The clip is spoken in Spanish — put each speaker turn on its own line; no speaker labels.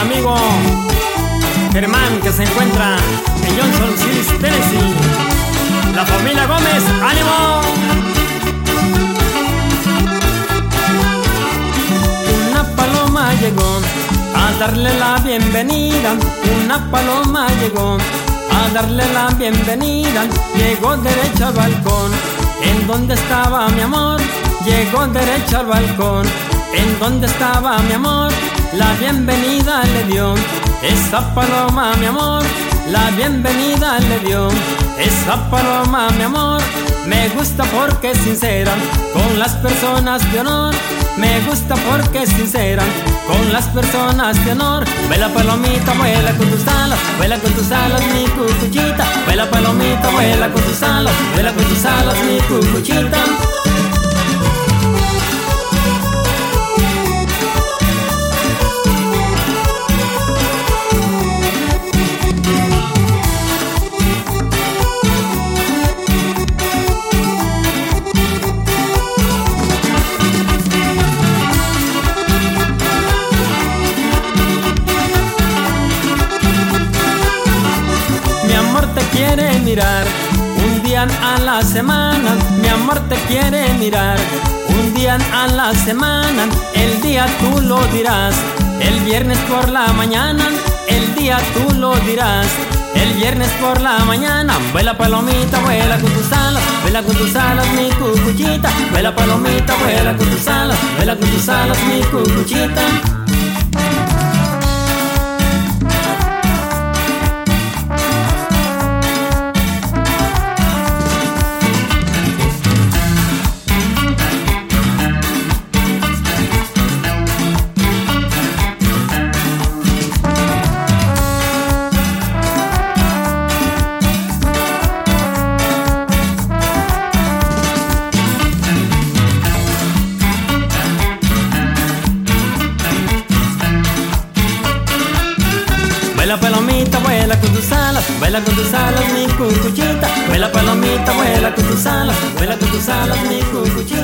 amigo Germán que se encuentra en Johnson City, Tennessee. La familia Gómez, ánimo. Una paloma llegó a darle la bienvenida. Una paloma llegó a darle la bienvenida. Llegó derecho al balcón, en donde estaba mi amor. Llegó derecho al balcón, en donde estaba mi amor. La bienvenida le dio esa paloma, mi amor. La bienvenida le dio esa paloma, mi amor. Me gusta porque es sincera con las personas de honor. Me gusta porque es sincera con las personas de honor. Vuela palomita, vuela con tus alas, vuela con tus alas, mi cucuchita. Vuela palomita, vuela con tus alas, vuela con tus alas, mi cucuchita. Un día a la semana. Mi amor te quiere mirar un día a la semana. El día tú lo dirás, el viernes por la mañana. El día tú lo dirás. El viernes por la mañana, vuela palomita, vuela con tus alas, vuela con tus alas, mi cucuchita, vuela palomita, vuela con tus alas, vuela con tus alas, mi cucuchita. Vuela palomita, vuela con tus alas, vuela con tus alas, mi cucuchita. Vuela palomita, vuela con tus alas, vuela con tus alas, mi cucuchita.